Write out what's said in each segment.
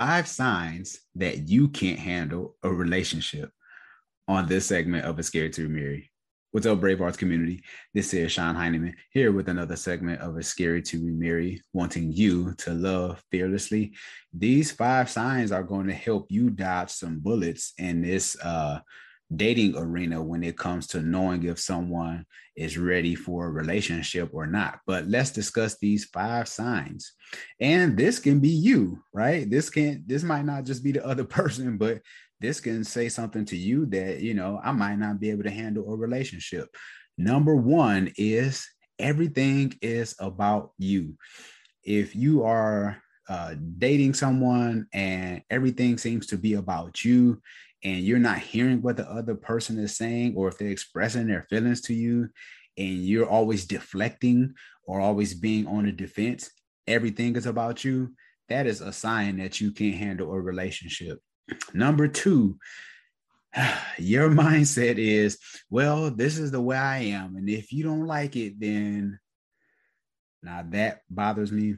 five signs that you can't handle a relationship on this segment of A Scared to Marry. What's up, Brave Arts community? This is Sean Heineman here with another segment of A Scary to Remarry, wanting you to love fearlessly. These five signs are going to help you dodge some bullets in this uh, dating arena when it comes to knowing if someone is ready for a relationship or not. But let's discuss these five signs. And this can be you, right? This can this might not just be the other person, but this can say something to you that, you know, I might not be able to handle a relationship. Number 1 is everything is about you. If you are uh, dating someone and everything seems to be about you and you're not hearing what the other person is saying or if they're expressing their feelings to you and you're always deflecting or always being on the defense everything is about you that is a sign that you can't handle a relationship. Number two your mindset is well this is the way i am and if you don't like it then now that bothers me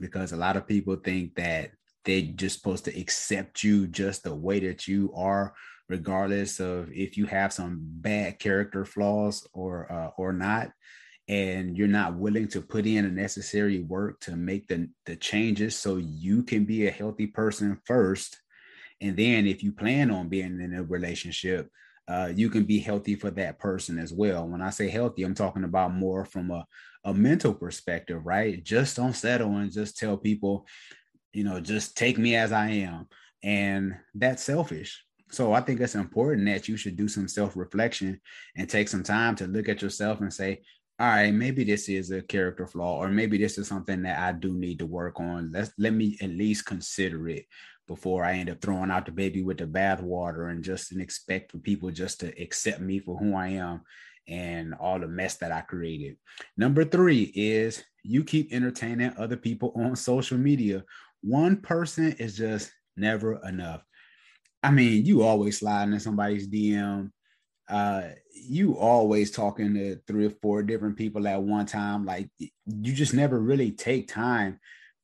because a lot of people think that they're just supposed to accept you just the way that you are regardless of if you have some bad character flaws or uh, or not. And you're not willing to put in the necessary work to make the, the changes so you can be a healthy person first. And then if you plan on being in a relationship uh, you can be healthy for that person as well when i say healthy i'm talking about more from a, a mental perspective right just don't settle and just tell people you know, just take me as I am. And that's selfish. So I think it's important that you should do some self reflection and take some time to look at yourself and say, all right, maybe this is a character flaw, or maybe this is something that I do need to work on. Let's let me at least consider it before I end up throwing out the baby with the bathwater and just and expect for people just to accept me for who I am and all the mess that I created. Number three is you keep entertaining other people on social media one person is just never enough. I mean, you always sliding in somebody's DM. Uh, you always talking to three or four different people at one time. Like you just never really take time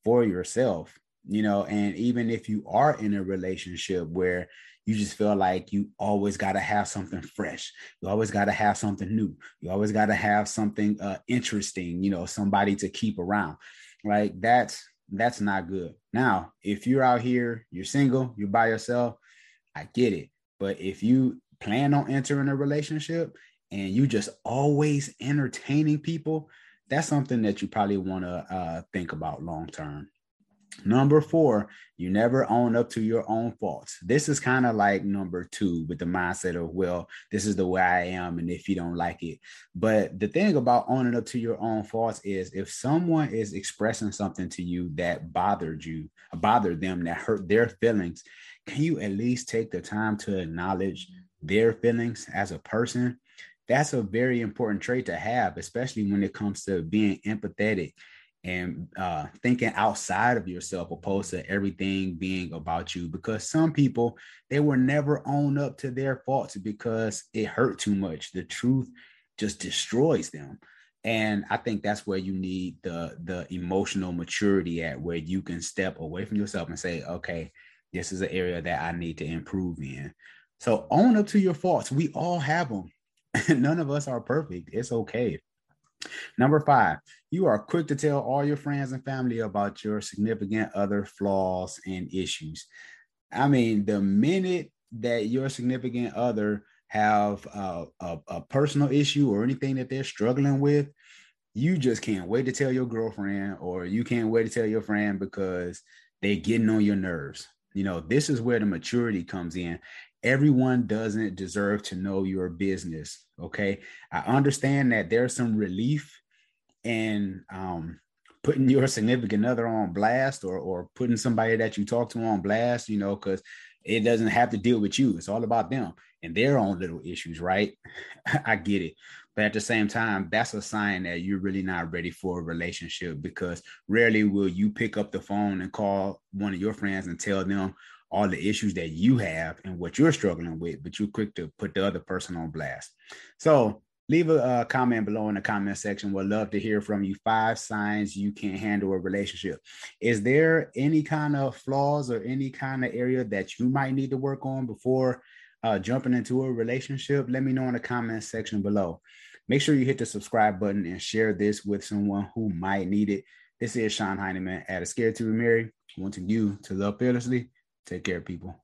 for yourself, you know. And even if you are in a relationship where you just feel like you always got to have something fresh, you always got to have something new, you always got to have something uh, interesting, you know, somebody to keep around. Like that's that's not good. Now, if you're out here, you're single, you're by yourself, I get it. But if you plan on entering a relationship and you just always entertaining people, that's something that you probably want to uh, think about long term. Number four, you never own up to your own faults. This is kind of like number two with the mindset of, well, this is the way I am. And if you don't like it. But the thing about owning up to your own faults is if someone is expressing something to you that bothered you, bothered them, that hurt their feelings, can you at least take the time to acknowledge their feelings as a person? That's a very important trait to have, especially when it comes to being empathetic and uh, thinking outside of yourself opposed to everything being about you because some people they will never own up to their faults because it hurt too much. The truth just destroys them. And i think that's where you need the the emotional maturity at where you can step away from yourself and say okay this is an area that i need to improve in. So own up to your faults. We all have them none of us are perfect. It's okay Number five, you are quick to tell all your friends and family about your significant other flaws and issues. I mean, the minute that your significant other have a, a, a personal issue or anything that they're struggling with, you just can't wait to tell your girlfriend or you can't wait to tell your friend because they're getting on your nerves. You know, this is where the maturity comes in everyone doesn't deserve to know your business. Okay. I understand that there's some relief in um, putting your significant other on blast or, or putting somebody that you talk to on blast, you know, because it doesn't have to deal with you. It's all about them and their own little issues, right? I get it. But at the same time, that's a sign that you're really not ready for a relationship because rarely will you pick up the phone and call one of your friends and tell them all the issues that you have and what you're struggling with, but you're quick to put the other person on blast. So leave a, comment below in the comment section. We'd love to hear from you. Five signs you can't handle a relationship. Is there any kind of flaws or any kind of area that you might need to work on before uh, jumping into a relationship? Let me know in the comment section below. Make sure you hit the subscribe button and share this with someone who might need it. This is Sean Heineman at A Scared to Remarry, wanting you to love fearlessly. Take care, people.